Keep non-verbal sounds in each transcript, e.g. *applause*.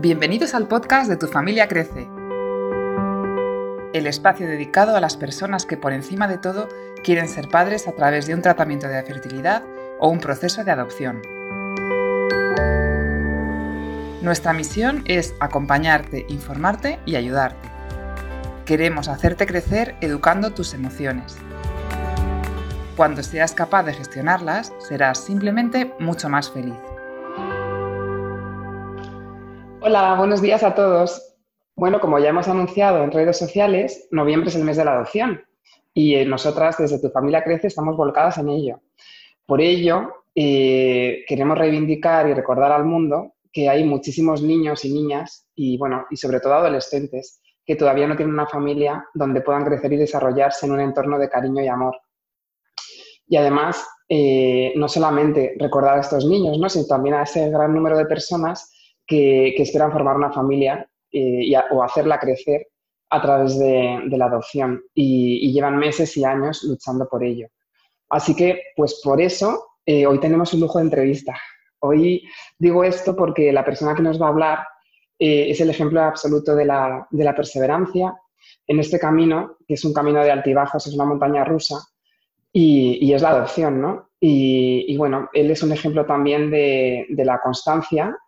Bienvenidos al podcast de Tu familia crece. El espacio dedicado a las personas que por encima de todo quieren ser padres a través de un tratamiento de fertilidad o un proceso de adopción. Nuestra misión es acompañarte, informarte y ayudarte. Queremos hacerte crecer educando tus emociones. Cuando seas capaz de gestionarlas, serás simplemente mucho más feliz. Hola, buenos días a todos. Bueno, como ya hemos anunciado en redes sociales, noviembre es el mes de la adopción y eh, nosotras desde Tu Familia Crece estamos volcadas en ello. Por ello, eh, queremos reivindicar y recordar al mundo que hay muchísimos niños y niñas y, bueno, y sobre todo adolescentes que todavía no tienen una familia donde puedan crecer y desarrollarse en un entorno de cariño y amor. Y además, eh, no solamente recordar a estos niños, ¿no? sino también a ese gran número de personas que, esperan formar una familia eh, o hacerla crecer a través de, la adopción y, llevan meses y años luchando por ello. Así que, pues por eso, eh, hoy tenemos un lujo de entrevista. Hoy digo esto porque la persona que nos va a hablar eh, es el ejemplo absoluto de la, perseverancia en este camino, que es un camino de altibajos, es una montaña rusa, y, es la adopción, ¿no? Y, bueno, él es un ejemplo también de, de la constancia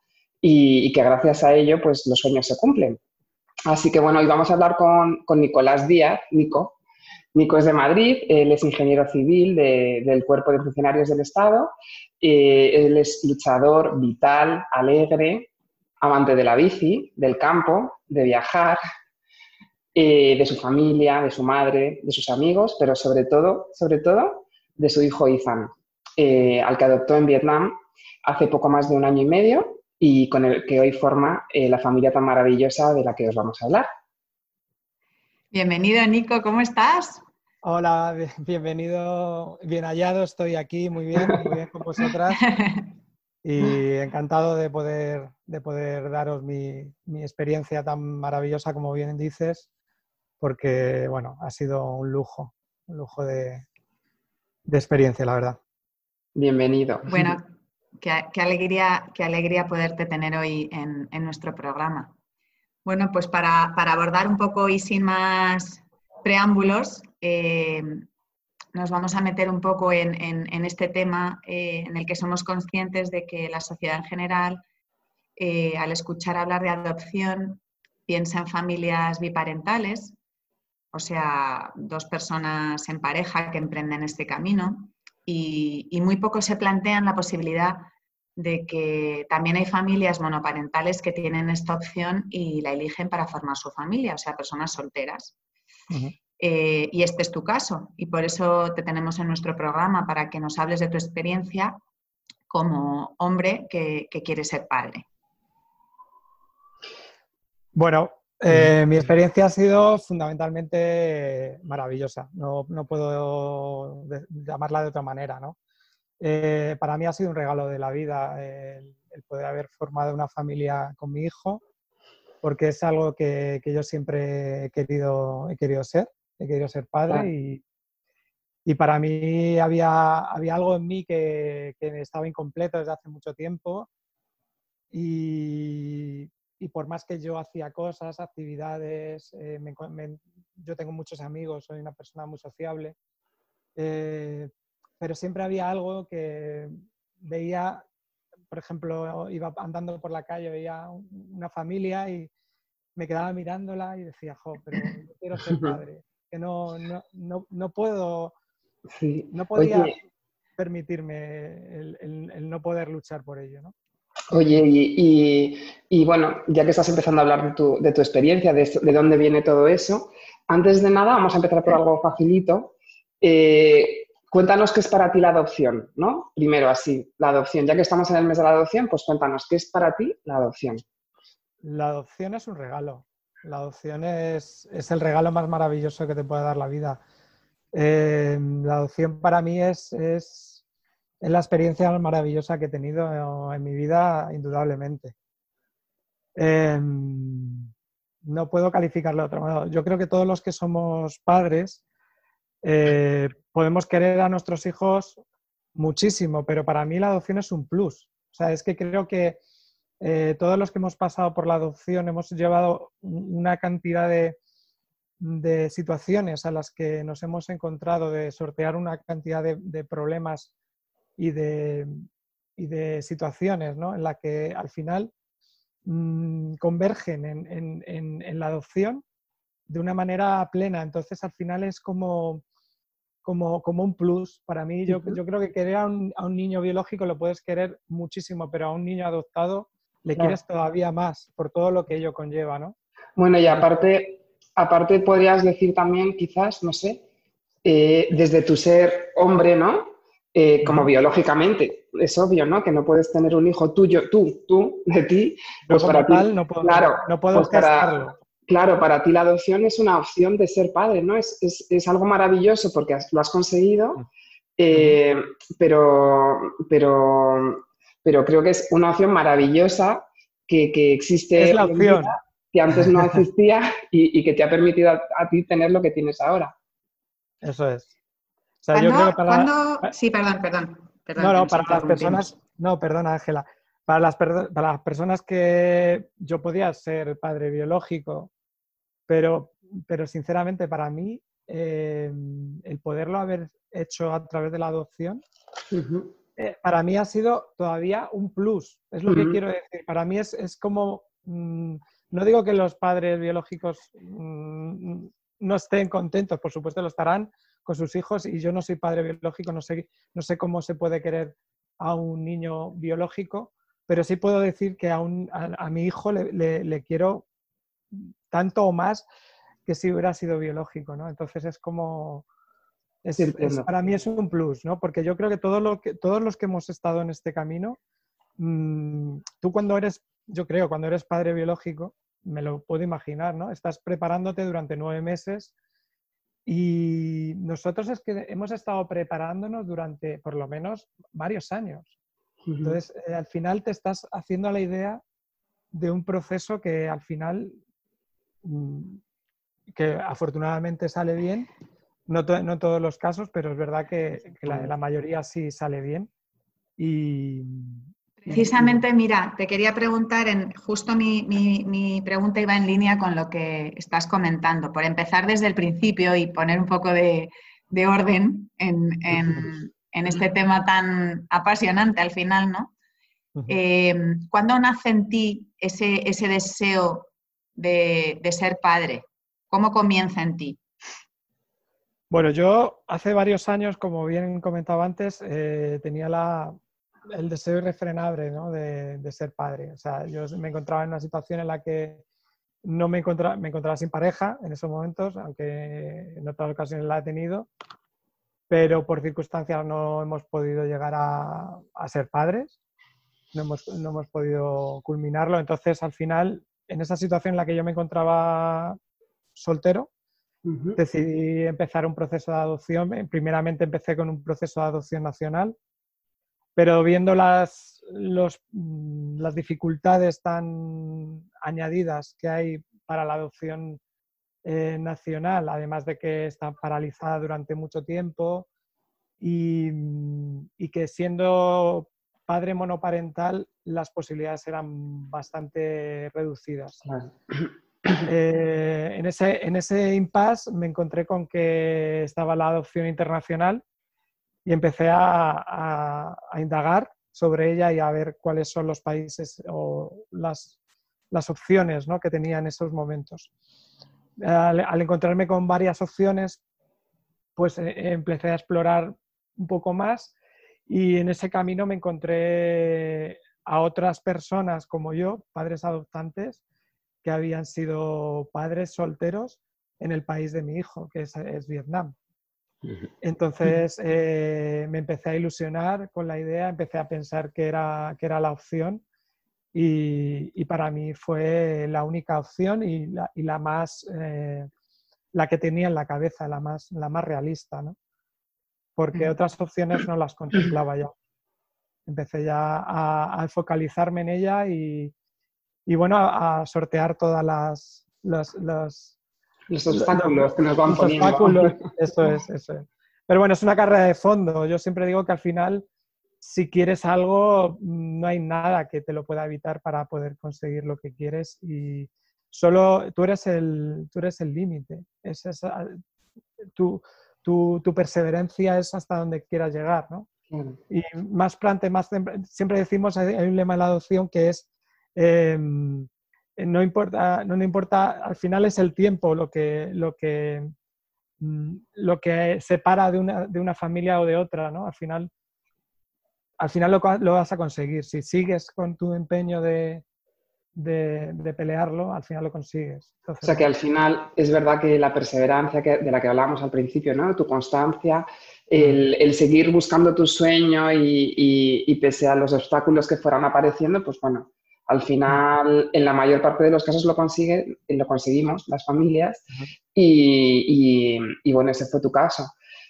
y, que gracias a ello pues los sueños se cumplen. Así que bueno, hoy vamos a hablar con, Nicolás Díaz, Nico. Nico es de Madrid, él es ingeniero civil del Cuerpo de Funcionarios del Estado, eh, él es luchador, vital, alegre, amante de la bici, del campo, de viajar, eh, de su familia, de su madre, de sus amigos, pero sobre todo, sobre todo, de su hijo Ethan, eh, al que adoptó en Vietnam hace poco más de un año y medio y con el que hoy forma eh, la familia tan maravillosa de la que os vamos a hablar. Bienvenido, Nico, ¿cómo estás? Hola, bienvenido, bien hallado, estoy aquí muy bien, muy bien con vosotras *laughs* y encantado de poder, de poder daros mi, experiencia tan maravillosa como bien dices, porque bueno, ha sido un lujo, un lujo de, de experiencia, la verdad. Bienvenido. Bueno, Qué, alegría, qué alegría poderte tener hoy en, nuestro programa. Bueno, pues para, abordar un poco y sin más preámbulos, eh, nos vamos a meter un poco en, este tema eh, en el que somos conscientes de que la sociedad en general, eh, al escuchar hablar de adopción, piensa en familias biparentales, o sea, dos personas en pareja que emprenden este camino y, muy poco se plantean la posibilidad de que también hay familias monoparentales que tienen esta opción y la eligen para formar su familia, o sea, personas solteras. Eh, y este es tu caso, y por eso te tenemos en nuestro programa para que nos hables de tu experiencia como hombre que, que quiere ser padre. Bueno, eh, mi experiencia ha sido fundamentalmente maravillosa, no, puedo llamarla de otra manera. ¿no? Eh, para mí ha sido un regalo de la vida el, poder haber formado una familia con mi hijo, porque es algo que, yo siempre he querido, he querido ser, he querido ser padre y, y, para mí había, había algo en mí que, que estaba incompleto desde hace mucho tiempo y, y por más que yo hacía cosas, actividades, eh, yo tengo muchos amigos, soy una persona muy sociable, eh, pero siempre había algo que veía, por ejemplo, iba andando por la calle, veía una familia y me quedaba mirándola y decía, jo, pero yo quiero ser *laughs* padre, que no, no, no, no puedo, no podía permitirme el, el no poder luchar por ello, ¿no? Oye, y, bueno, ya que estás empezando a hablar de tu, de tu experiencia, de, de, dónde viene todo eso, antes de nada vamos a empezar por algo facilito. Eh, cuéntanos qué es para ti la adopción, ¿no? Primero así, la adopción. Ya que estamos en el mes de la adopción, pues cuéntanos qué es para ti la adopción. La adopción es un regalo. La adopción es, el regalo más maravilloso que te puede dar la vida. Eh, la adopción para mí es, es es la experiencia maravillosa que he tenido en mi vida, indudablemente. Em, no puedo calificarlo de otro modo. Yo creo que todos los que somos padres eh, podemos querer a nuestros hijos muchísimo, pero para mí la adopción es un plus. O sea, es que creo que eh, todos los que hemos pasado por la adopción hemos llevado una cantidad de, situaciones a las que nos hemos encontrado, de sortear una cantidad de, problemas y de, de situaciones ¿no? en la que al final mm, convergen en, la adopción de una manera plena. Entonces al final es como, como, como un plus. Para mí yo, yo creo que querer a un, a un niño biológico lo puedes querer muchísimo, pero a un niño adoptado le quieres todavía más por todo lo que ello conlleva, ¿no? Bueno, y aparte, aparte podrías decir también, quizás, no sé, eh, desde tu ser hombre, ¿no? Eh, como biológicamente, es obvio, ¿no? Que no puedes tener un hijo tuyo, tú, tú, de ti. Pues para ti, no puedo, claro, no puedo pues para, Claro, para ti la adopción es una opción de ser padre, ¿no? Es, es, algo maravilloso porque lo has conseguido, eh, pero, pero pero creo que es una opción maravillosa que, que existe. Es la opción. Que antes no *laughs* existía y, que te ha permitido a, ti tener lo que tienes ahora. Eso es. O sea, yo creo que para... Sí, perdón, perdón. no, no, para las personas... No, perdona, Ángela. Para las, para las personas que yo podía ser padre biológico, pero, pero sinceramente para mí eh, el poderlo haber hecho a través de la adopción eh, para mí ha sido todavía un plus, es lo que quiero decir. Para mí es, como, mm, no digo que los padres biológicos mm, no estén contentos, por supuesto lo estarán con sus hijos y yo no soy padre biológico, no sé, no sé cómo se puede querer a un niño biológico, pero sí puedo decir que a, a, mi hijo le, quiero tanto o más que si hubiera sido biológico, ¿no? Entonces es como, para mí es un plus, ¿no? Porque yo creo que, todo lo que todos los que hemos estado en este camino, mm, tú cuando eres, yo creo, cuando eres padre biológico, me lo puedo imaginar, ¿no? Estás preparándote durante nueve meses y nosotros es que hemos estado preparándonos durante por lo menos varios años. Entonces, eh, al final te estás haciendo la idea de un proceso que al final, mm, que afortunadamente sale bien, no, en todos los casos, pero es verdad que, la, mayoría sí sale bien. Y, Precisamente, mira, te quería preguntar, en, justo mi, pregunta iba en línea con lo que estás comentando, por empezar desde el principio y poner un poco de, orden en, este tema tan apasionante al final, ¿no? Eh, ¿Cuándo nace en ti ese, deseo de, de ser padre? ¿Cómo comienza en ti? Bueno, yo hace varios años, como bien comentaba antes, eh, tenía la, el deseo irrefrenable de, ser padre. O sea, yo me encontraba en una situación en la que no me encontraba, me encontraba sin pareja en esos momentos, aunque en otras ocasiones la he tenido, pero por circunstancias no hemos podido llegar a, ser padres, no hemos, no hemos podido culminarlo. Entonces, al final, en esa situación en la que yo me encontraba soltero, Decidí empezar un proceso de adopción. Primeramente empecé con un proceso de adopción nacional, pero viendo las, mm, las dificultades tan añadidas que hay para la adopción eh, nacional, además de que está paralizada durante mucho tiempo y, que siendo padre monoparental las posibilidades eran bastante reducidas. Eh, en, ese, en ese impasse me encontré con que estaba la adopción internacional y empecé a, indagar sobre ella y a ver cuáles son los países o las, opciones ¿no? que tenía en esos momentos. Al, encontrarme con varias opciones, pues eh, empecé a explorar un poco más y en ese camino me encontré a otras personas como yo, padres adoptantes, que habían sido padres solteros en el país de mi hijo, que es, Vietnam. Entonces eh, me empecé a ilusionar con la idea, empecé a pensar que era, que era la opción y, para mí fue la única opción y la, más, eh, la que tenía en la cabeza, la más, la más realista, ¿no? porque otras opciones no las contemplaba ya. Empecé ya a, a focalizarme en ella y, y bueno, a, sortear todas las, los obstáculos que nos van poniendo. Obstáculos, *laughs* eso es, eso es. Pero bueno, es una carrera de fondo. Yo siempre digo que al final, si quieres algo, no hay nada que te lo pueda evitar para poder conseguir lo que quieres y solo tú eres el tú eres el límite. Es, tu, tu, tu, perseverancia es hasta donde quieras llegar, ¿no? Y más plante, más siempre decimos, hay un lema en la adopción que es em, no importa, no, importa, al final es el tiempo lo que, lo que, mm, lo que separa de una, de una familia o de otra, ¿no? Al final, al final lo, lo vas a conseguir. Si sigues con tu empeño de, de, pelearlo, al final lo consigues. o sea que al final es verdad que la perseverancia de la que hablábamos al principio, ¿no? tu constancia, el, seguir buscando tu sueño y, pese a los obstáculos que fueran apareciendo, pues bueno, al final en la mayor parte de los casos lo, consigue, lo conseguimos las familias y, bueno, ese fue tu caso.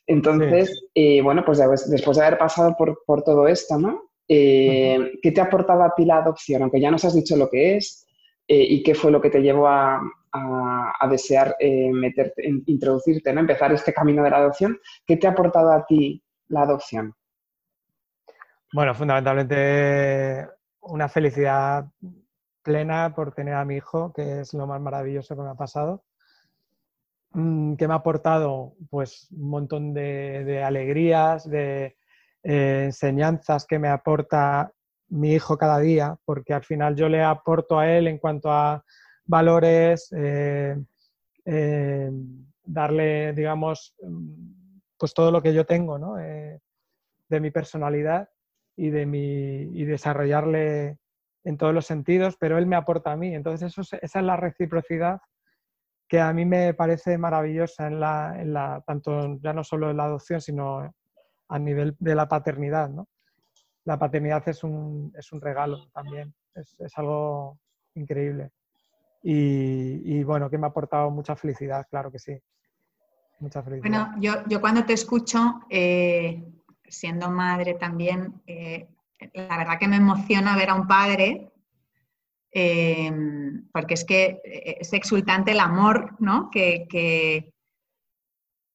Entonces, eh, bueno, pues después de haber pasado por, por todo esto, ¿no? Eh, ¿Qué te ha aportado a ti la adopción? Aunque ya nos has dicho lo que es eh, y qué fue lo que te llevó a, desear meterte, introducirte, ¿no? empezar este camino de la adopción. ¿Qué te ha aportado a ti la adopción? Bueno, fundamentalmente una felicidad plena por tener a mi hijo, que es lo más maravilloso que me ha pasado. Mm, ¿Qué me ha aportado? Pues un montón de alegrías, de, eh, enseñanzas que me aporta mi hijo cada día, porque al final yo le aporto a él en cuanto a valores, eh, eh, darle, digamos, pues todo lo que yo tengo, ¿no? de mi personalidad y de mi y desarrollarle en todos los sentidos, pero él me aporta a mí. Entonces eso, esa es la reciprocidad que a mí me parece maravillosa en la, en la, tanto ya no solo en la adopción, sino a nivel de la paternidad, ¿no? La paternidad es un, es un regalo también, es, es algo increíble. Y, y, bueno, que me ha aportado mucha felicidad, claro que sí. Mucha felicidad. Bueno, yo, yo cuando te escucho, eh, siendo madre también, eh, la verdad que me emociona ver a un padre, eh, porque es que es exultante el amor ¿no? que, que,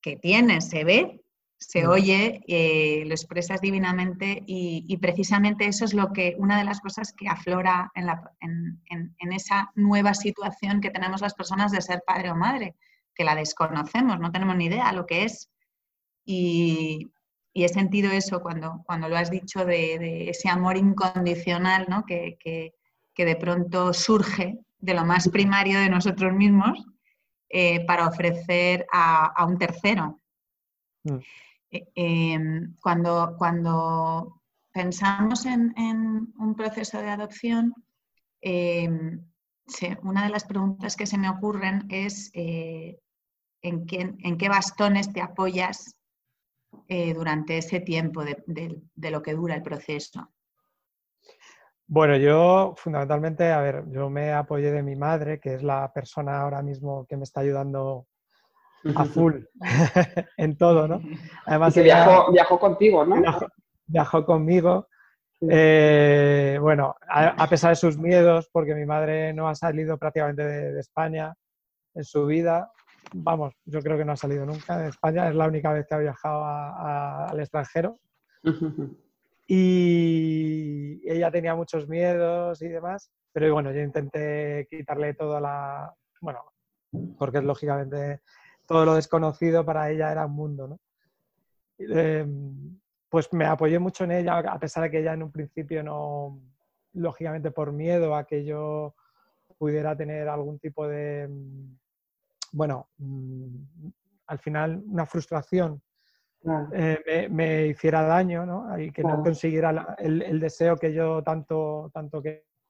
que tiene, se ve se oye, eh, lo expresas divinamente y, precisamente eso es lo que, una de las cosas que aflora en, esa nueva situación que tenemos las personas de ser padre o madre, que la desconocemos, no tenemos ni idea lo que es. Y, he sentido eso cuando, cuando lo has dicho de, ese amor incondicional ¿no? que, de pronto surge de lo más primario de nosotros mismos eh, para ofrecer a, un tercero. Mm. Eh, em, cuando, cuando pensamos en, un proceso de adopción, em, una de las preguntas que se me ocurren es eh, ¿en, qué, en, qué, bastones te apoyas eh, durante ese tiempo de, de, lo que dura el proceso. Bueno, yo fundamentalmente, a ver, yo me apoyé de mi madre, que es la persona ahora mismo que me está ayudando a *laughs* full *laughs* en todo, ¿no? Además, que viajó, contigo, ¿no? Viajó, conmigo. Eh, bueno, a, pesar de sus miedos, porque mi madre no ha salido prácticamente de, España en su vida, vamos, yo creo que no ha salido nunca de España, es la única vez que ha viajado al extranjero. *laughs* Y ella tenía muchos miedos y demás, pero bueno, yo intenté quitarle toda la, bueno, porque es lógicamente todo lo desconocido para ella era un mundo, ¿no? Em, pues me apoyé mucho en ella, a pesar de que ella en un principio no, lógicamente por miedo a que yo pudiera tener algún tipo de, mm, bueno, mm, al final una frustración eh, me, hiciera daño, ¿no? Y que no consiguiera el, el, deseo que yo tanto, tanto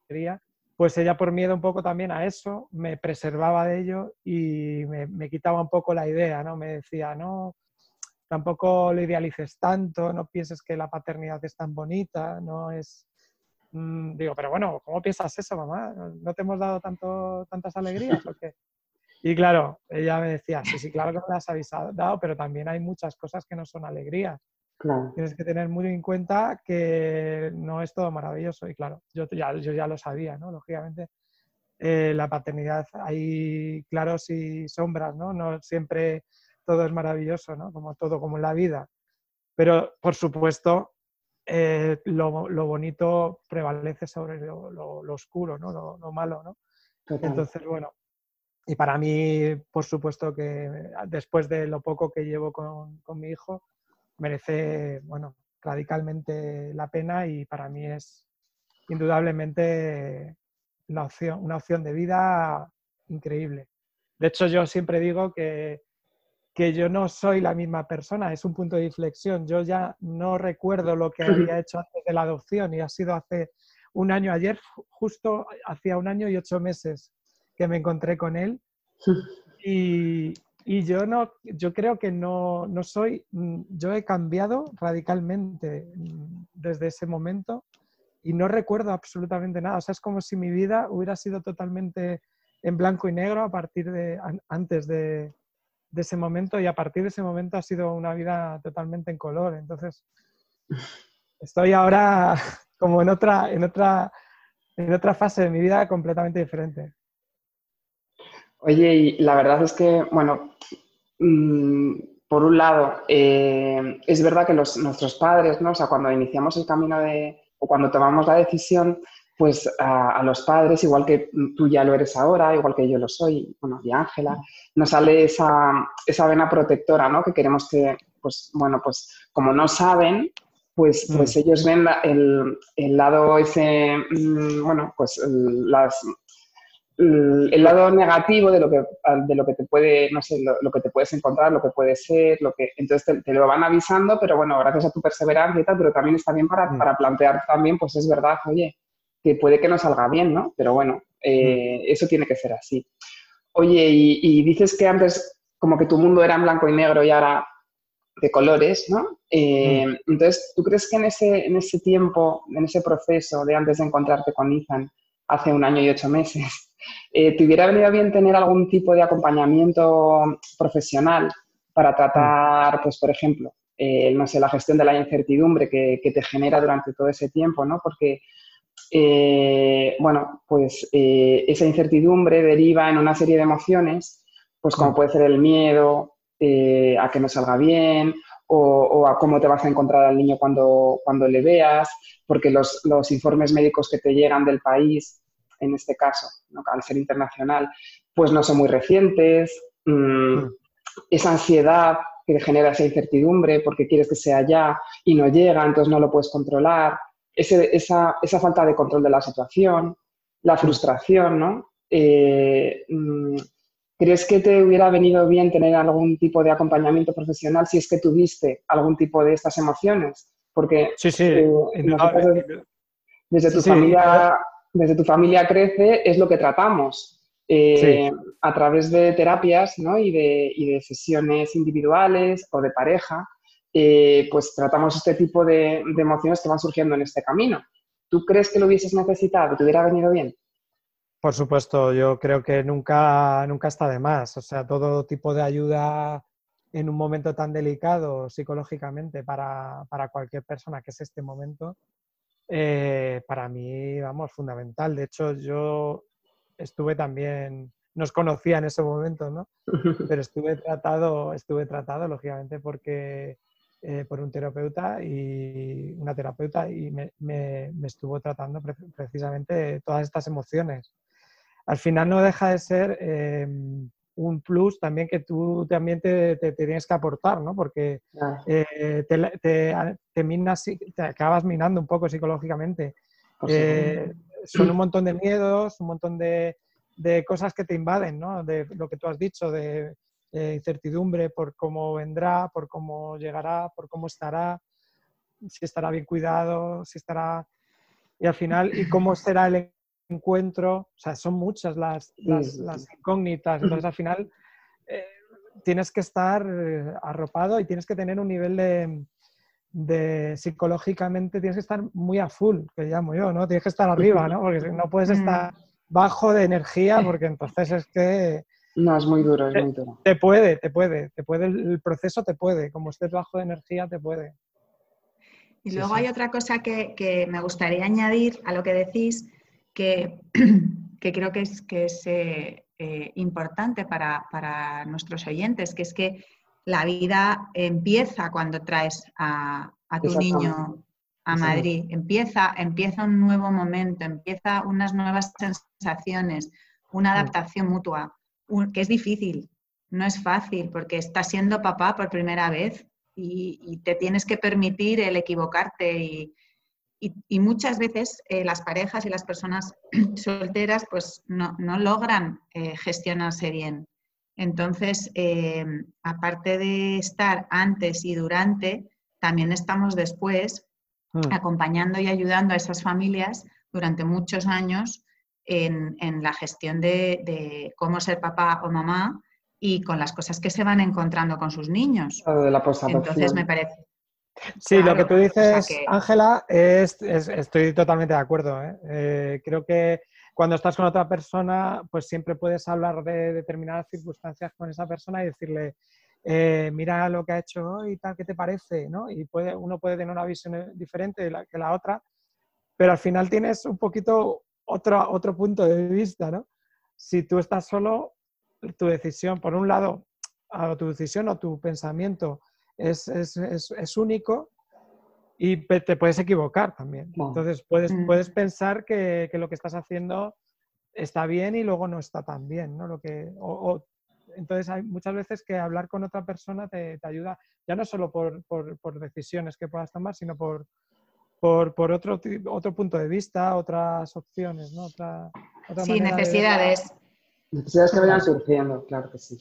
quería pues ella por miedo un poco también a eso me preservaba de ello y me, quitaba un poco la idea, ¿no? Me decía, no, tampoco lo idealices tanto, no pienses que la paternidad es tan bonita, no es... Mm, digo, pero bueno, ¿cómo piensas eso, mamá? ¿No te hemos dado tanto, tantas alegrías o qué? Y claro, ella me decía, sí, sí, claro que me las habéis dado, pero también hay muchas cosas que no son alegrías. Tienes que tener muy en cuenta que no es todo maravilloso. Y claro, yo ya, yo ya lo sabía, ¿no? Lógicamente, eh, la paternidad hay claros y sombras, ¿no? No siempre todo es maravilloso, ¿no? Como todo, como en la vida. Pero, por supuesto, eh, lo, bonito prevalece sobre lo, oscuro, ¿no? Lo, malo, ¿no? Entonces, bueno, y para mí, por supuesto que después de lo poco que llevo con, con mi hijo, merece, bueno, radicalmente la pena y para mí es indudablemente la opción, una opción de vida increíble. De hecho, yo siempre digo que, que yo no soy la misma persona, es un punto de inflexión. Yo ya no recuerdo lo que había hecho antes de la adopción y ha sido hace un año, ayer justo hacía un año y ocho meses que me encontré con él. *laughs* Y, y yo no, yo creo que no, no, soy, yo he cambiado radicalmente desde ese momento y no recuerdo absolutamente nada. O sea, es como si mi vida hubiera sido totalmente en blanco y negro a partir de antes de, de ese momento y a partir de ese momento ha sido una vida totalmente en color. Entonces, estoy ahora *laughs* como en otra, en otra, en otra fase de mi vida completamente diferente. Oye, y la verdad es que, bueno, mm, por un lado, eh, es verdad que nuestros padres, ¿no? O sea, cuando iniciamos el camino de, o cuando tomamos la decisión, pues a, los padres, igual que tú ya lo eres ahora, igual que yo lo soy, bueno, y Ángela, nos sale esa, esa vena protectora, ¿no? Que queremos que, pues, bueno, pues como no saben, pues, pues mm. ellos ven el, el lado ese, mm, bueno, pues las, el lado negativo de lo que, de lo que te puede, no sé, lo, que te puedes encontrar, lo que puede ser, lo que, entonces te, lo van avisando, pero bueno, gracias a tu perseverancia y tal, pero también está bien para, mm. para plantear también, pues es verdad, oye, que puede que no salga bien, ¿no? Pero bueno, eh, mm. eso tiene que ser así. Oye, y, dices que antes como que tu mundo era en blanco y negro y ahora de colores, ¿no? Eh, mm. Entonces, ¿tú crees que en ese, en ese tiempo, en ese proceso de antes de encontrarte con Ethan, hace un año y ocho meses, eh, ¿te hubiera venido bien tener algún tipo de acompañamiento profesional para tratar, pues, por ejemplo, no sé, la gestión de la incertidumbre que, te genera durante todo ese tiempo, ¿no? Porque eh, bueno, pues eh, esa incertidumbre deriva en una serie de emociones, pues como puede ser el miedo eh, a que no salga bien o, a cómo te vas a encontrar al niño cuando, cuando le veas, porque los, informes médicos que te llegan del país, en este caso, al ser internacional, pues no son muy recientes. Mm, mm. esa ansiedad que genera esa incertidumbre porque quieres que sea ya y no llega, entonces no lo puedes controlar esa, esa, falta de control de la situación, la frustración, ¿no? Eh, mm, ¿Crees que te hubiera venido bien tener algún tipo de acompañamiento profesional si es que tuviste algún tipo de estas emociones? Porque sí, sí. Eh, desde, tu familia, desde tu familia crece es lo que tratamos. Eh, a través de terapias ¿no? y, de, y de sesiones individuales o de pareja, eh, pues tratamos este tipo de, emociones que van surgiendo en este camino. ¿Tú crees que lo hubieses necesitado? ¿Te hubiera venido bien? Por supuesto, yo creo que nunca, nunca está de más. O sea, todo tipo de ayuda en un momento tan delicado psicológicamente para, cualquier persona que es este momento, eh, para mí, vamos, fundamental. De hecho, yo estuve también, nos conocía en ese momento, ¿no? *laughs* Pero estuve tratado, estuve tratado, lógicamente, porque eh, por un terapeuta y una terapeuta y me, me, estuvo tratando precisamente todas estas emociones. Al final no deja de ser em, un plus también que tú también te, te, tienes que aportar, ¿no? Porque eh, te, te, minas, te acabas minando un poco psicológicamente. Eh, son un montón de miedos, un montón de, de cosas que te invaden, ¿no? De lo que tú has dicho, de incertidumbre por cómo vendrá, por cómo llegará, por cómo estará, si estará bien cuidado, si estará... Y al final, ¿y cómo será el encuentro? O sea, son muchas las, las, incógnitas. *clears throat* Entonces, al final, eh, tienes que estar eh, arropado y tienes que tener un nivel de, de, psicológicamente, tienes que estar muy a full, que llamo yo, ¿no? Tienes que estar arriba, ¿no? Porque no puedes mm. estar bajo de energía *laughs* porque entonces es que no, es muy duro, es muy duro. Te puede, te puede, te puede, el proceso te puede, como estés bajo de energía, te puede. Y luego hay otra cosa que, me gustaría añadir a lo que decís, que, *clears throat* que creo que es, que es eh, eh, importante para, nuestros oyentes, que es que la vida empieza cuando traes a, tu niño a Madrid. Empieza, empieza un nuevo momento, empieza unas nuevas sensaciones, una adaptación mutua, que es difícil, no es fácil, porque estás siendo papá por primera vez y, te tienes que permitir el equivocarte y, muchas veces eh, las parejas y las personas *clears throat* solteras pues no, logran eh, gestionarse bien. Entonces, eh, aparte de estar antes y durante, también estamos después mm. acompañando y ayudando a esas familias durante muchos años en, la gestión de, cómo ser papá o mamá y con las cosas que se van encontrando con sus niños. De la Entonces me parece. Sí, lo que tú dices, Ángela, es, estoy totalmente de acuerdo. ¿eh? Eh, creo que cuando estás con otra persona, pues siempre puedes hablar de determinadas circunstancias con esa persona y decirle, eh, mira lo que ha hecho hoy y tal, ¿qué te parece? ¿no? Y puede, uno puede tener una visión diferente que la otra, pero al final tienes un poquito otro, otro punto de vista, ¿no? Si tú estás solo, tu decisión, por un lado, tu decisión o tu pensamiento es, es, es, único y te puedes equivocar también. Entonces, puedes, mm. puedes pensar que, que, lo que estás haciendo está bien y luego no está tan bien, ¿no? Lo que, o, entonces, hay muchas veces que hablar con otra persona te, te ayuda, ya no solo por, por, por, decisiones que puedas tomar, sino por, por, otro, otro punto de vista, otras opciones, ¿no? Otra, sí, necesidades. Necesidades que vayan surgiendo, claro que sí.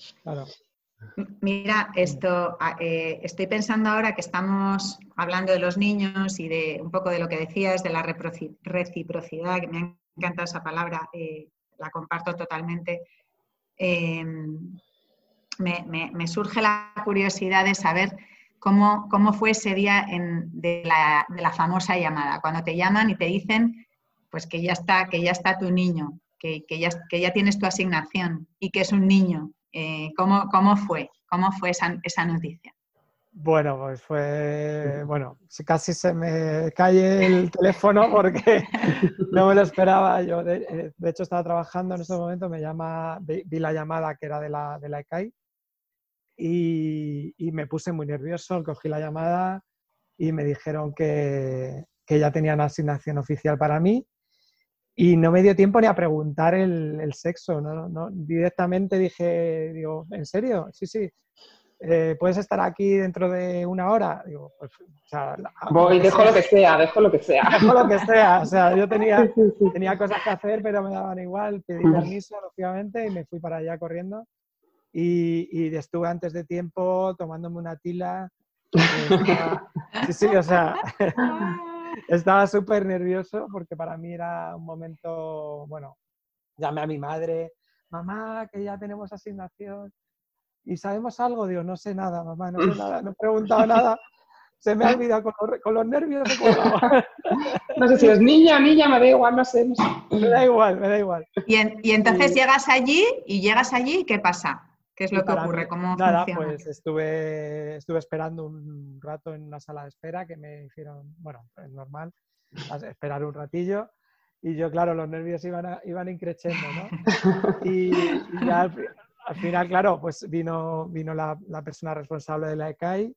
Mira, esto eh, estoy pensando ahora que estamos hablando de los niños y de un poco de lo que decías, de la reciprocidad, que me encanta esa palabra, eh, la comparto totalmente. Em, me, surge la curiosidad de saber cómo, cómo fue ese día de, la, de, la, famosa llamada, cuando te llaman y te dicen pues que ya está, que ya está tu niño, que, que, ya, que ya tienes tu asignación y que es un niño. Eh, ¿cómo, ¿cómo, fue? ¿Cómo fue esa, esa noticia? Bueno, pues fue, bueno, casi se me cae el teléfono porque no me lo esperaba. Yo, de, de, hecho, estaba trabajando en ese momento, me llama, vi, la llamada que era de la, de la ECAI y, me puse muy nervioso, cogí la llamada y me dijeron que, que ya tenían asignación oficial para mí y no me dio tiempo ni a preguntar el, el sexo, ¿no? ¿no? Directamente dije, digo, ¿en serio? Sí, sí. Eh, ¿Puedes estar aquí dentro de una hora? Digo, pues, o sea, Voy, dejo lo que sea, dejo lo que sea. *laughs* Dejo lo que sea, o sea, yo tenía, tenía cosas que hacer, pero me daban igual, pedí permiso, lógicamente, y me fui para allá corriendo y, estuve antes de tiempo tomándome una tila. *laughs* sí, sí, o sea, *laughs* estaba súper nervioso porque para mí era un momento, bueno, llamé a mi madre, mamá, que ya tenemos asignación. ¿Y sabemos algo? Digo, no sé nada, mamá, no sé nada, no he preguntado nada. Se me ha *laughs* olvidado con los, con los nervios. *laughs* no sé si es niña o niña, me da igual, no sé. Me da igual, me da igual. Y, y entonces llegas allí y llegas allí, ¿qué pasa? ¿Qué es lo que ocurre? ¿Cómo nada, pues estuve, estuve esperando un rato en una sala de espera que me hicieron, bueno, es normal, esperar un ratillo. Y yo, claro, los nervios iban, iban increciendo, ¿no? *laughs* Y, ya al, final, claro, pues vino, vino la, la, persona responsable de la ECAI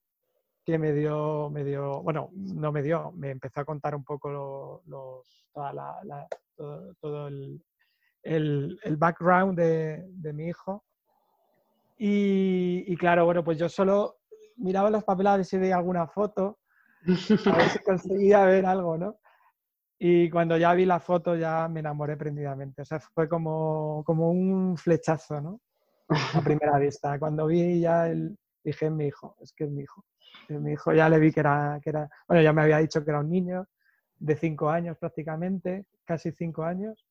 que me dio, me dio, bueno, no me dio, me empezó a contar un poco los, toda la, todo, todo el, el, el, background de, de mi hijo y, claro, bueno, pues yo solo miraba a ver si veía alguna foto, a ver si *laughs* conseguía ver algo, ¿no? Y cuando ya vi la foto ya me enamoré prendidamente. O sea, fue como, como un flechazo, ¿no? A primera *laughs* vista. Cuando vi ya el, dije, mi hijo, es que es mi hijo. Es mi hijo ya le vi que era, que era, bueno, ya me había dicho que era un niño de cinco años prácticamente, casi cinco años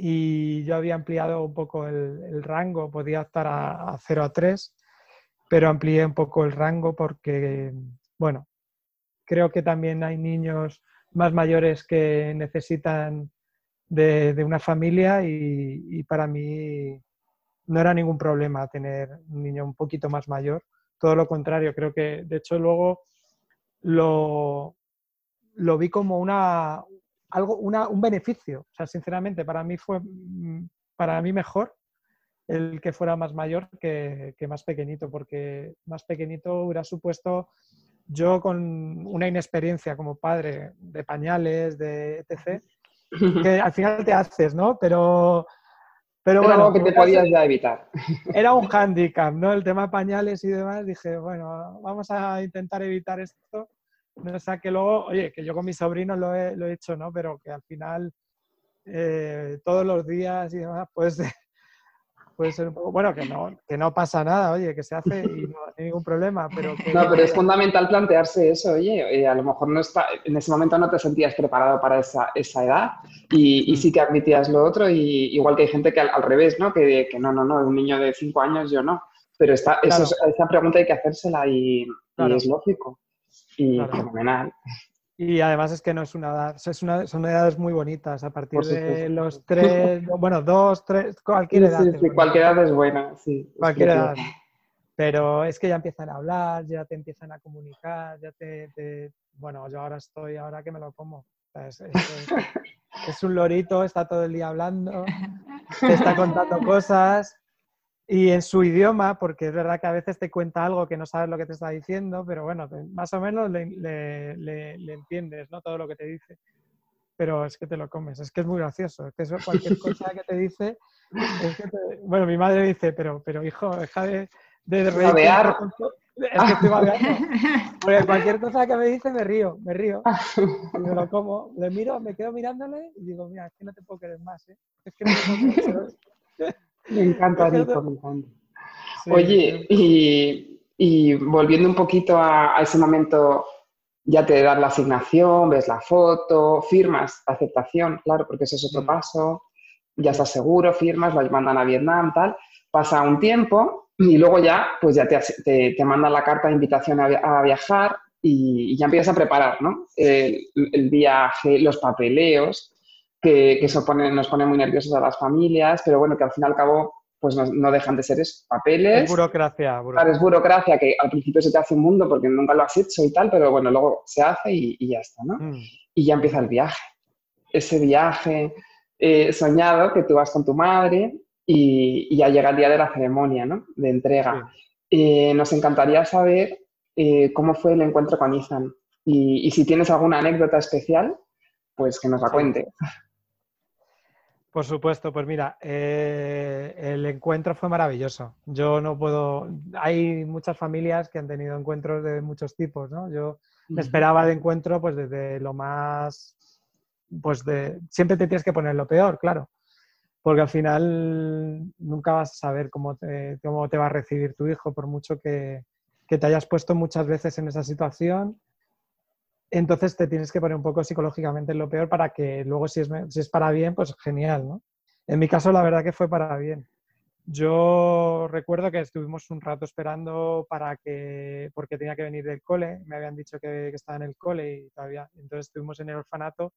y yo había ampliado un poco el, rango, podía estar a, 0 a 3, pero amplié un poco el rango porque, bueno, creo que también hay niños más mayores que necesitan de, una familia y, para mí no era ningún problema tener un niño un poquito más mayor. Todo lo contrario, creo que de hecho luego lo, lo vi como una, algo, un beneficio. O sea, sinceramente, para mí fue mm, para mí mejor el que fuera más mayor que, más pequeñito, porque más pequeñito hubiera supuesto yo con una inexperiencia como padre de pañales, de etc., que al final te haces, ¿no? Pero, pero bueno, algo que te podías ya evitar. Era un hándicap, ¿no? El tema pañales y demás. Dije, bueno, vamos a intentar evitar esto. No sé, que luego, oye, que yo con mis sobrinos lo he, lo he hecho, ¿no? Pero que al final, eh, todos los días y demás, pues *laughs* puede ser un poco, bueno, que no, que no pasa nada, oye, que se hace y no *laughs* hay ningún problema, pero No, pero es fundamental plantearse eso, oye, eh, a lo mejor no está, en ese momento no te sentías preparado para esa, esa edad y, y, sí que admitías lo otro y igual que hay gente que al, revés, ¿no? Que, que, no, no, no, un niño de cinco años yo no, pero eso, esa pregunta hay que hacérsela y, y es lógico y fenomenal. Y además es que no es una edad, es una, son edades muy bonitas, a partir de los tres, *laughs* bueno, dos, tres, cualquier edad. Sí, sí, cualquier edad es buena, sí. Cualquier edad. Pero es que ya empiezan a hablar, ya te empiezan a comunicar, ya te, bueno, yo ahora estoy, ahora que me lo como. Es, *laughs* es, un lorito, está todo el día hablando, te está contando cosas y en su idioma, porque es verdad que a veces te cuenta algo que no sabes lo que te está diciendo, pero bueno, más o menos le, le, entiendes ¿no? todo lo que te dice. Pero es que te lo comes, es que es muy gracioso, es que cualquier cosa que te dice, es que bueno, mi madre dice, pero, pero hijo, deja de, de reír. Es que estoy babeando. Porque cualquier cosa que me dice me río, me río. Y me lo como, le miro, me quedo mirándole y digo, mira, es que no te puedo querer más, ¿eh? Es que no te puedo querer. *laughs* Me encanta, me encanta. Oye, y, volviendo un poquito a, ese momento, ya te dan la asignación, ves la foto, firmas aceptación, claro, porque ese es otro mm. paso, ya estás seguro, firmas, lo mandan a Vietnam, tal. Pasa un tiempo y luego ya, pues ya te, te, mandan la carta de invitación a, viajar y, ya empiezas a preparar, ¿no? el viaje, los papeleos que, eso nos pone muy nerviosos a las familias, pero bueno, que al fin y al cabo pues no, dejan de ser papeles. Es burocracia, Claro, es burocracia que al principio se te hace un mundo porque nunca lo has hecho y tal, pero bueno, luego se hace y, ya está, ¿no? Mm. Y ya empieza el viaje. Ese viaje eh, soñado que tú vas con tu madre y, ya llega el día de la ceremonia, ¿no? De entrega. Eh, nos encantaría saber eh, cómo fue el encuentro con Ethan y, y, si tienes alguna anécdota especial, pues que nos la cuente. Por supuesto, pues mira, eh, el encuentro fue maravilloso. Yo no puedo, hay muchas familias que han tenido encuentros de muchos tipos, ¿no? Yo me esperaba de encuentro pues desde lo más, pues de, siempre te tienes que poner lo peor, claro, porque al final nunca vas a saber cómo te, cómo te va a recibir tu hijo, por mucho que, que te hayas puesto muchas veces en esa situación entonces te tienes que poner un poco psicológicamente en lo peor para que luego si es, si es para bien, pues genial, ¿no? En mi caso la verdad que fue para bien. Yo recuerdo que estuvimos un rato esperando para que, porque tenía que venir del cole, me habían dicho que, estaba en el cole y todavía, entonces estuvimos en el orfanato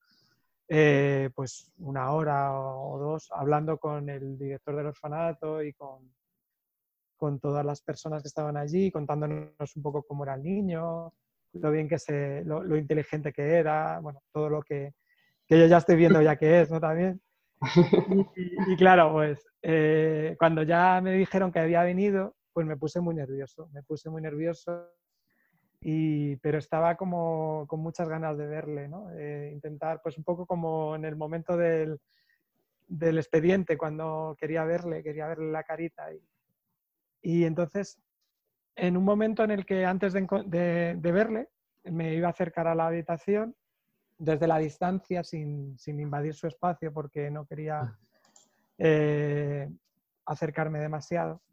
eh, pues una hora o dos hablando con el director del orfanato y con, con todas las personas que estaban allí, contándonos un poco cómo era el niño, lo bien que se, lo, inteligente que era, bueno, todo lo que, que, yo ya estoy viendo ya que es, ¿no? También. Y, claro, pues eh, cuando ya me dijeron que había venido, pues me puse muy nervioso, me puse muy nervioso, y, pero estaba como con muchas ganas de verle, ¿no? Eh, intentar, pues un poco como en el momento del, del expediente, cuando quería verle, quería verle la carita. Y, y entonces en un momento en el que antes de, verle me iba a acercar a la habitación desde la distancia sin, invadir su espacio porque no quería eh, acercarme demasiado.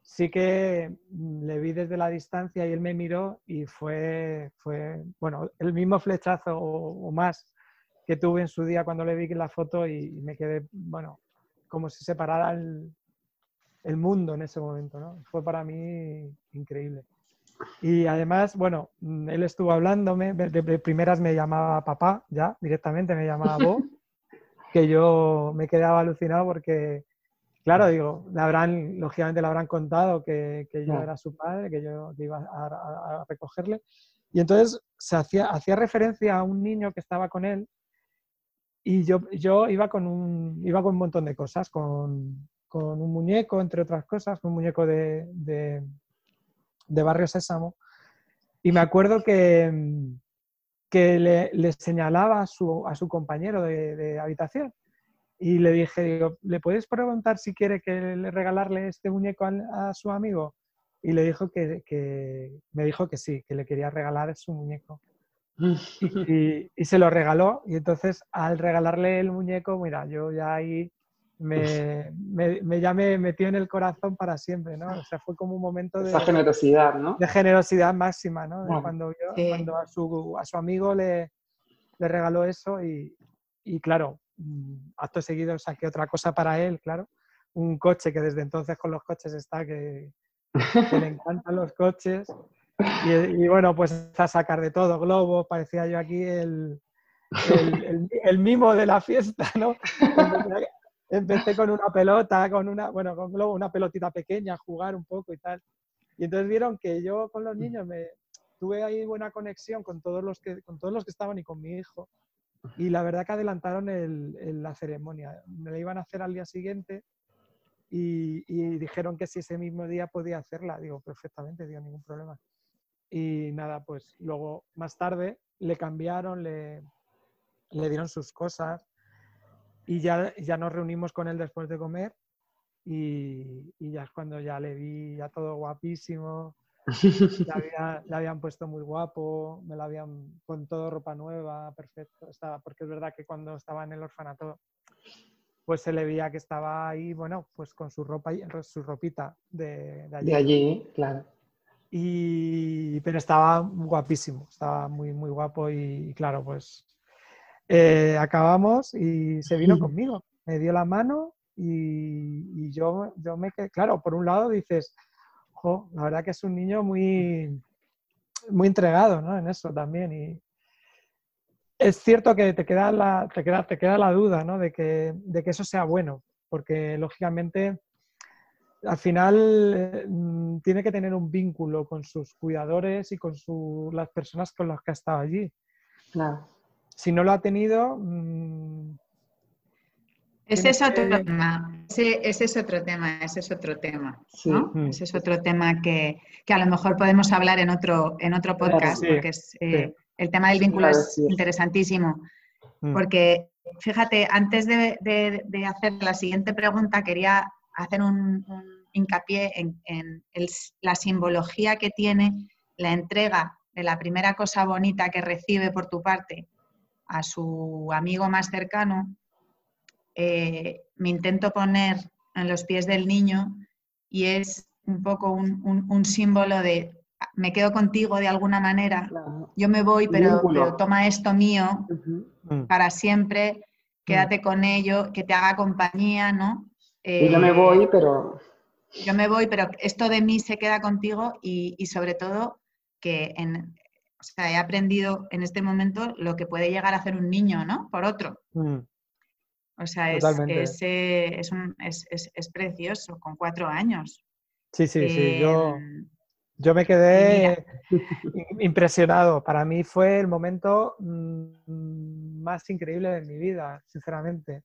Sí que le vi desde la distancia y él me miró y fue, bueno, el mismo flechazo o, más que tuve en su día cuando le vi la foto y, me quedé, bueno, como si separara el, el mundo en ese momento, ¿no? Fue para mí increíble. Y además, bueno, mm, él estuvo hablándome, de, primeras me llamaba papá, ya, directamente me llamaba vos, *laughs* que yo me quedaba alucinado porque, claro, digo, le habrán, lógicamente le habrán contado que, yo era su padre, que yo iba a, recogerle. Y entonces se hacía, hacía referencia a un niño que estaba con él y yo, yo iba, con un, iba con un montón de cosas, con, con un muñeco, entre otras cosas, un muñeco de, de, Barrio Sésamo. Y me acuerdo que, que le, señalaba a su, a su compañero de, habitación y le dije, digo, ¿le puedes preguntar si quiere que le regalarle este muñeco a, su amigo? Y le dijo que, que, me dijo que sí, que le quería regalar su muñeco. *laughs* Y, y, se lo regaló y entonces al regalarle el muñeco, mira, yo ya ahí me, me, ya me metió en el corazón para siempre, ¿no? O sea, fue como un momento de... Esa generosidad, ¿no? De generosidad máxima, ¿no? cuando, cuando a, su, a su amigo le, le regaló eso y, y, claro, mm, acto seguido saqué otra cosa para él, claro, un coche que desde entonces con los coches está que, le encantan los coches y, y, bueno, pues a sacar de todo, globos, parecía yo aquí el, el, el, el, mimo de la fiesta, ¿no? *laughs* empecé con una pelota, con una, bueno, con una pelotita pequeña, jugar un poco y tal. Y entonces vieron que yo con los niños me tuve ahí buena conexión con todos los que, con todos los que estaban y con mi hijo. Y la verdad que adelantaron el, la ceremonia. Me la iban a hacer al día siguiente y, y, dijeron que si ese mismo día podía hacerla. Digo, perfectamente, digo, ningún problema. Y nada, pues luego más tarde le cambiaron, le, le dieron sus cosas y ya, ya nos reunimos con él después de comer y, y ya es cuando ya le vi ya todo guapísimo. *laughs* Le, habían puesto muy guapo, me lo habían con todo ropa nueva, perfecto. Estaba, porque es verdad que cuando estaba en el orfanato, pues se le veía que estaba ahí, bueno, pues con su ropa, su ropita de, de allí. De allí, claro. Y, pero estaba guapísimo, estaba muy, muy guapo y, claro, pues eh, acabamos y se vino conmigo, me dio la mano y, yo, yo me quedé, claro, por un lado dices, la verdad que es un niño muy, muy entregado ¿no? en eso también. Y es cierto que te queda la, te queda, te queda la duda ¿no? de, que, de que eso sea bueno, porque lógicamente al final eh, mm, tiene que tener un vínculo con sus cuidadores y con su, las personas con las que ha estado allí. Claro si no lo ha tenido... Mm, ese es otro tema, ese, es otro tema, ese es otro tema, ¿no? Mm. Ese es otro tema que, a lo mejor podemos hablar en otro, en otro podcast, porque es, eh, el tema del vínculo es interesantísimo. Mm. Porque, fíjate, antes de, hacer la siguiente pregunta, quería hacer un, hincapié en, la simbología que tiene la entrega de la primera cosa bonita que recibe por tu parte a su amigo más cercano, eh, me intento poner en los pies del niño y es un poco un, símbolo de me quedo contigo de alguna manera, yo me voy, pero, toma esto mío mm. para siempre, quédate mm. con ello, que te haga compañía, ¿no? yo me voy, eh, pero... Yo me voy, pero esto de mí se queda contigo y, y sobre todo que en, o sea, he aprendido en este momento lo que puede llegar a hacer un niño, ¿no? Por otro. Mm. O sea, es, es, precioso, con cuatro años. Sí, sí, sí. Yo, em, yo me quedé impresionado. Para mí fue el momento mm, más increíble de mi vida, sinceramente.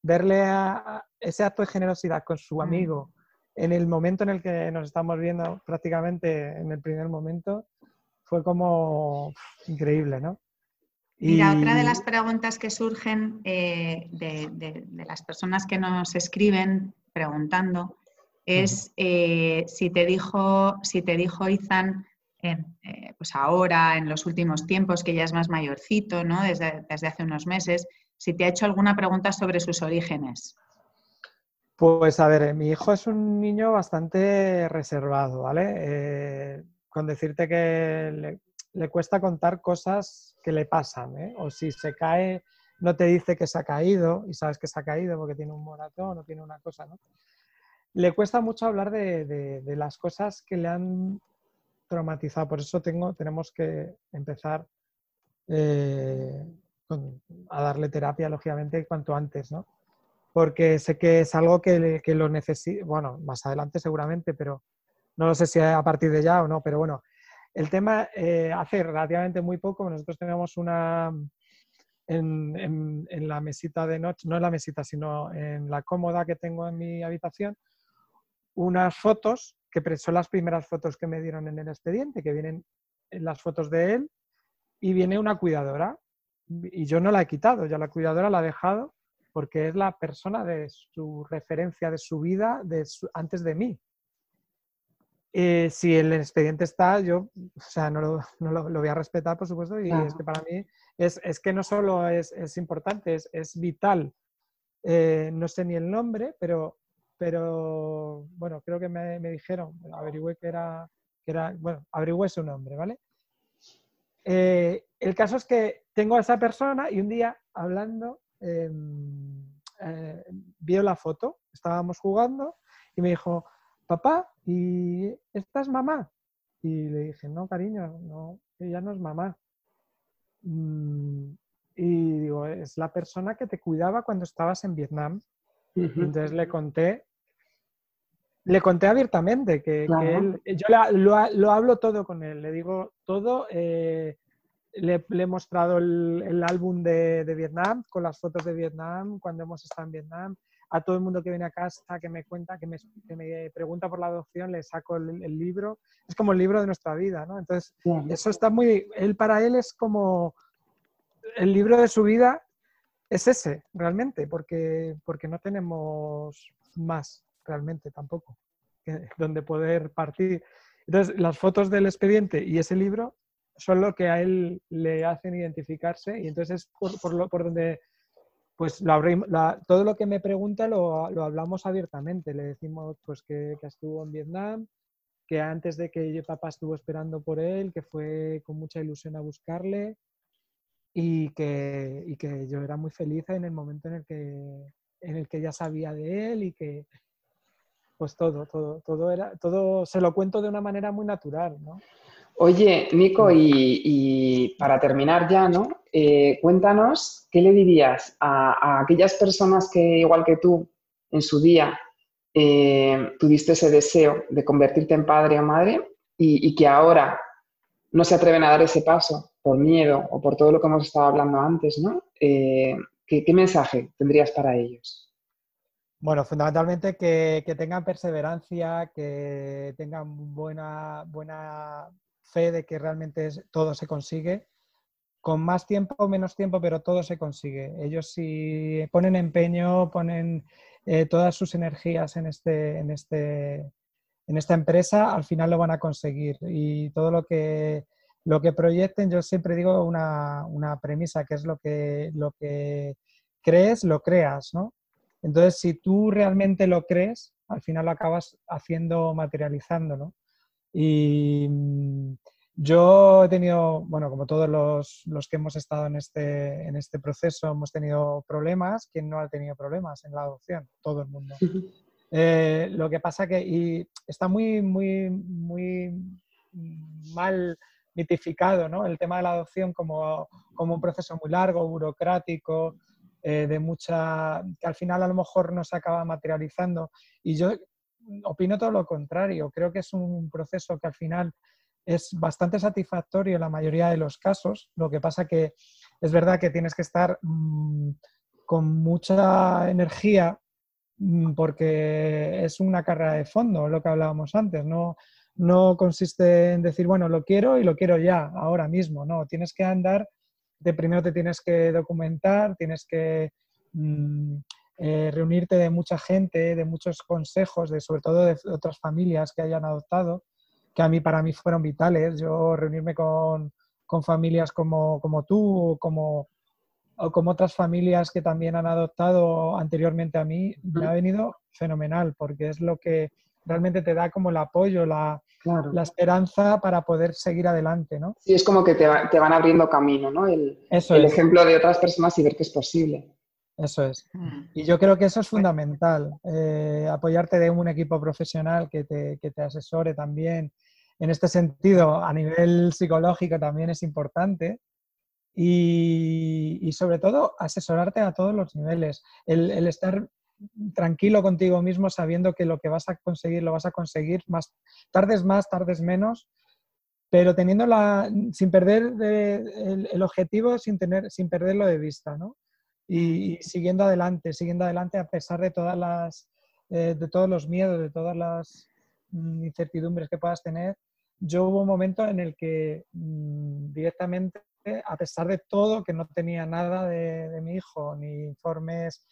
Verle a ese acto de generosidad con su mm. amigo en el momento en el que nos estamos viendo, prácticamente en el primer momento, fue como increíble, ¿no? Y... Mira, otra de las preguntas que surgen eh, de, las personas que nos escriben preguntando es eh, si te dijo, si te dijo Izan, eh, pues ahora, en los últimos tiempos, que ya es más mayorcito, ¿no? Desde, desde, hace unos meses, si te ha hecho alguna pregunta sobre sus orígenes. Pues a ver, mi hijo es un niño bastante reservado, ¿vale? Con decirte que le, cuesta contar cosas que le pasan, ¿eh? o si se cae, no te dice que se ha caído y sabes que se ha caído porque tiene un moratón o tiene una cosa, ¿no? Le cuesta mucho hablar de, las cosas que le han traumatizado, por eso tengo, tenemos que empezar eh, a darle terapia, lógicamente, cuanto antes, ¿no? Porque sé que es algo que, que lo necesita, bueno, más adelante seguramente, pero no sé si a partir de ya o no, pero bueno, el tema eh, hace relativamente muy poco, nosotros tenemos una, en, la mesita de noche, no en la mesita, sino en la cómoda que tengo en mi habitación, unas fotos que son las primeras fotos que me dieron en el expediente, que vienen las fotos de él y viene una cuidadora y yo no la he quitado, ya la cuidadora la ha dejado porque es la persona de su referencia, de su vida, de antes de mí. Eh, si el expediente está, yo o sea, no, lo, *laughs* no lo, voy a respetar, por supuesto, y es que para mí es, es que no solo es, es importante, es, es vital. Eh, no sé ni el nombre, pero, pero bueno, creo que me, me dijeron, averigüé que era, que era, bueno, averigüé su nombre, ¿vale? Eh, el caso es que tengo a esa persona y un día hablando, em, vio la foto, estábamos jugando y me dijo, papá, ¿y esta es mamá? Y le dije, no, cariño, no, ella no es mamá. Mm, y digo, es la persona que te cuidaba cuando estabas en Vietnam. Entonces le conté, le conté abiertamente que, él, yo lo, hablo todo con él, le digo todo. Eh, le, he mostrado el, álbum de, de, Vietnam con las fotos de Vietnam cuando hemos estado en Vietnam a todo el mundo que viene a casa, que me cuenta, que me, pregunta por la adopción, le saco el, libro. Es como el libro de nuestra vida, ¿no? Entonces, eso está muy... Él, para él es como... El libro de su vida es ese, realmente, porque, porque no tenemos más, realmente, tampoco, donde poder partir. Entonces, las fotos del expediente y ese libro son lo que a él le hacen identificarse y entonces es por, por, lo, por donde pues todo lo que me pregunta lo, hablamos abiertamente. Le decimos pues que, estuvo en Vietnam, que antes de que papá estuvo esperando por él, que fue con mucha ilusión a buscarle y que, que yo era muy feliz en el momento en el que en el que ya sabía de él y que pues todo, todo, todo era, todo se lo cuento de una manera muy natural, ¿no? Oye, Nico, y, para terminar ya, ¿no? Eh, cuéntanos, ¿qué le dirías a, aquellas personas que, igual que tú, en su día eh, tuviste ese deseo de convertirte en padre o madre y, que ahora no se atreven a dar ese paso por miedo o por todo lo que hemos estado hablando antes, ¿no? Eh, ¿qué, mensaje tendrías para ellos? Bueno, fundamentalmente que, tengan perseverancia, que tengan buena, buena fe de que realmente todo se consigue, con más tiempo o menos tiempo, pero todo se consigue. Ellos si ponen empeño, ponen eh, todas sus energías en, este, en, este, en esta empresa, al final lo van a conseguir. Y todo lo que, lo que proyecten, yo siempre digo una, una premisa, que es lo que, lo que crees, lo creas, ¿no? Entonces, si tú realmente lo crees, al final lo acabas haciendo, materializando, ¿no? Y mm, yo he tenido, bueno, como todos los, los, que hemos estado en este, en este proceso, hemos tenido problemas. ¿Quién no ha tenido problemas en la adopción? Todo el mundo. *laughs* Eh, lo que pasa que y está muy, muy, muy mal mitificado ¿no? el tema de la adopción como, como un proceso muy largo, burocrático, eh, de mucha, que al final a lo mejor no se acaba materializando. Y yo opino todo lo contrario. Creo que es un proceso que al final es bastante satisfactorio en la mayoría de los casos. Lo que pasa que es verdad que tienes que estar mm, con mucha energía mm, porque es una carrera de fondo, lo que hablábamos antes. No, no consiste en decir, bueno, lo quiero y lo quiero ya, ahora mismo. No, tienes que andar, de primero te tienes que documentar, tienes que... Mm, eh, reunirte de mucha gente, de muchos consejos, de sobre todo de otras familias que hayan adoptado, que a mí para mí fueron vitales. Yo reunirme con, con familias como, como tú, como, o como otras familias que también han adoptado anteriormente a mí, me ha venido fenomenal, porque es lo que realmente te da como el apoyo, la, la esperanza para poder seguir adelante, ¿no? Sí, es como que te, te van abriendo camino, ¿no? El, el ejemplo de otras personas y ver que es posible. Eso es. Mm. Y yo creo que eso es fundamental, eh, apoyarte de un equipo profesional que te, que te, asesore también. En este sentido, a nivel psicológico también es importante. Y, y sobre todo, asesorarte a todos los niveles. El, el, estar tranquilo contigo mismo sabiendo que lo que vas a conseguir lo vas a conseguir, más, tardes más, tardes menos, pero teniendo la, sin perder el, el, objetivo, sin, tener, sin perderlo de vista, ¿no? y, siguiendo adelante, siguiendo adelante a pesar de todas las, eh, de todos los miedos, de todas las mm, incertidumbres que puedas tener, yo hubo un momento en el que mm, directamente, a pesar de todo, que no tenía nada de, mi hijo, ni informes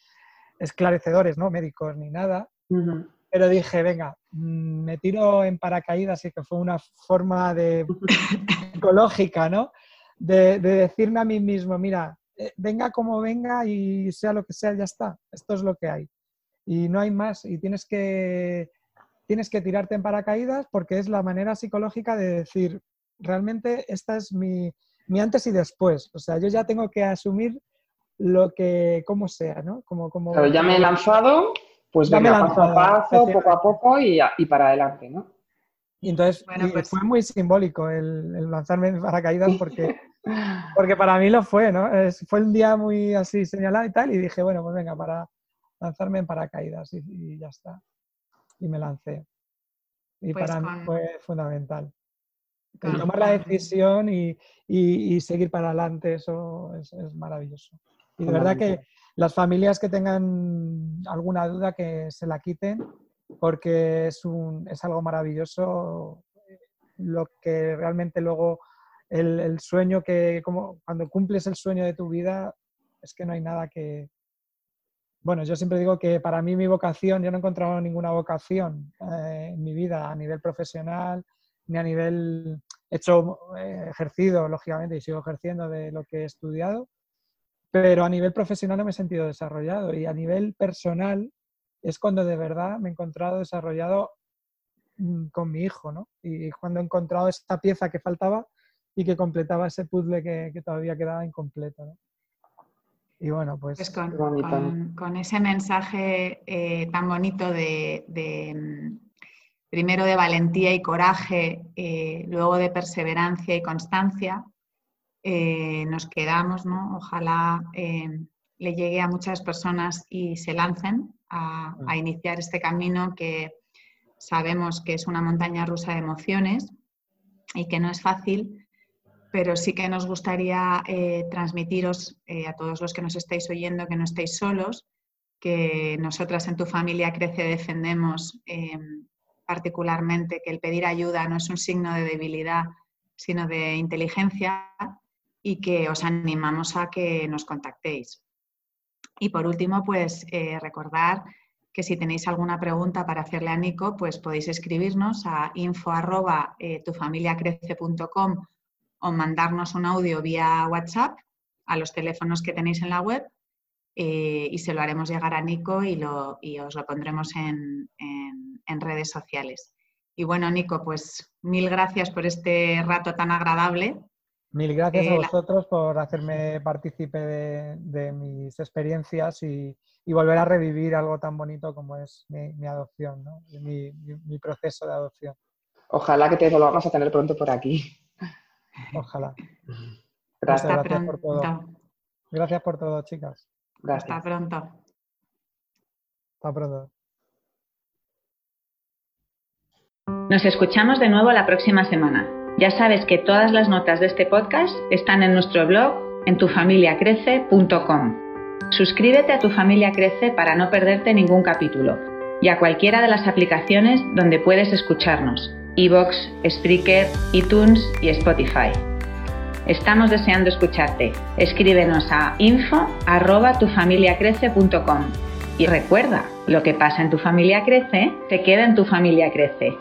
esclarecedores, ¿no? Médicos, ni nada, pero dije, venga, mm, me tiro en paracaídas y que fue una forma de *laughs* psicológica, ¿no? De, decirme a mí mismo, mira, eh, venga como venga y sea lo que sea, ya está, esto es lo que hay. Y no hay más, y tienes que, tienes que tirarte en paracaídas porque es la manera psicológica de decir, realmente esta es mi, mi antes y después. O sea, yo ya tengo que asumir lo que, como sea, ¿no? Como, como, Pero ya me he lanzado, pues venga, paso a paso, poco a poco y, y para adelante, ¿no? Y entonces pues fue muy simbólico el, lanzarme en paracaídas porque, *laughs* porque para mí lo fue, ¿no? fue un día muy así señalado y tal, y dije, bueno, pues venga, para lanzarme en paracaídas y, ya está. Y me lancé. Y pues para mí fue fundamental. tomar la decisión y, seguir para adelante, eso es, maravilloso. Y de verdad que las familias que tengan alguna duda que se la quiten porque es, un, es algo maravilloso lo que realmente luego el, sueño que, como cuando cumples el sueño de tu vida, es que no hay nada que... Bueno, yo siempre digo que para mí mi vocación, yo no he encontrado ninguna vocación eh, en mi vida a nivel profesional, ni a nivel hecho, eh, ejercido, lógicamente, y sigo ejerciendo de lo que he estudiado, pero a nivel profesional no me he sentido desarrollado y a nivel personal es cuando de verdad me he encontrado desarrollado mm, con mi hijo, ¿no? Y cuando he encontrado esta pieza que faltaba y que completaba ese puzzle que, todavía quedaba incompleto, ¿no? Y bueno, pues... pues con, ese mensaje eh, tan bonito de, mm, primero de valentía y coraje, eh, luego de perseverancia y constancia, eh, nos quedamos, ¿no? Ojalá le llegue a muchas personas y se lancen a, iniciar este camino que sabemos que es una montaña rusa de emociones y que no es fácil, pero sí que nos gustaría eh, transmitiros eh, a todos los que nos estáis oyendo que no estáis solos, que nosotras en tu familia Crece defendemos em, particularmente que el pedir ayuda no es un signo de debilidad, sino de inteligencia y que os animamos a que nos contactéis. Y por último, pues eh, recordar que si tenéis alguna pregunta para hacerle a Nico, pues podéis escribirnos a info eh, o mandarnos un audio vía WhatsApp a los teléfonos que tenéis en la web eh, y se lo haremos llegar a Nico y, lo, os lo pondremos en, en redes sociales. Y bueno, Nico, pues mil gracias por este rato tan agradable Mil gracias a eh, vosotros por hacerme partícipe de, mis experiencias y, volver a revivir algo tan bonito como es mi, adopción, ¿no? mi, proceso de adopción. Ojalá que te volvamos a tener pronto por aquí. Ojalá. Gracias, gracias por todo. Gracias por todo, chicas. Hasta pronto. Hasta pronto. Nos escuchamos de nuevo la próxima semana. Ya sabes que todas las notas de este podcast están en nuestro blog en tufamiliacrece.com. Suscríbete a Tu Familia Crece para no perderte ningún capítulo y a cualquiera de las aplicaciones donde puedes escucharnos, iVoox, Spreaker, iTunes y Spotify. Estamos deseando escucharte. Escríbenos a info@tufamiliacrece.com. Y recuerda, lo que pasa en tu familia crece, se queda en tu familia crece.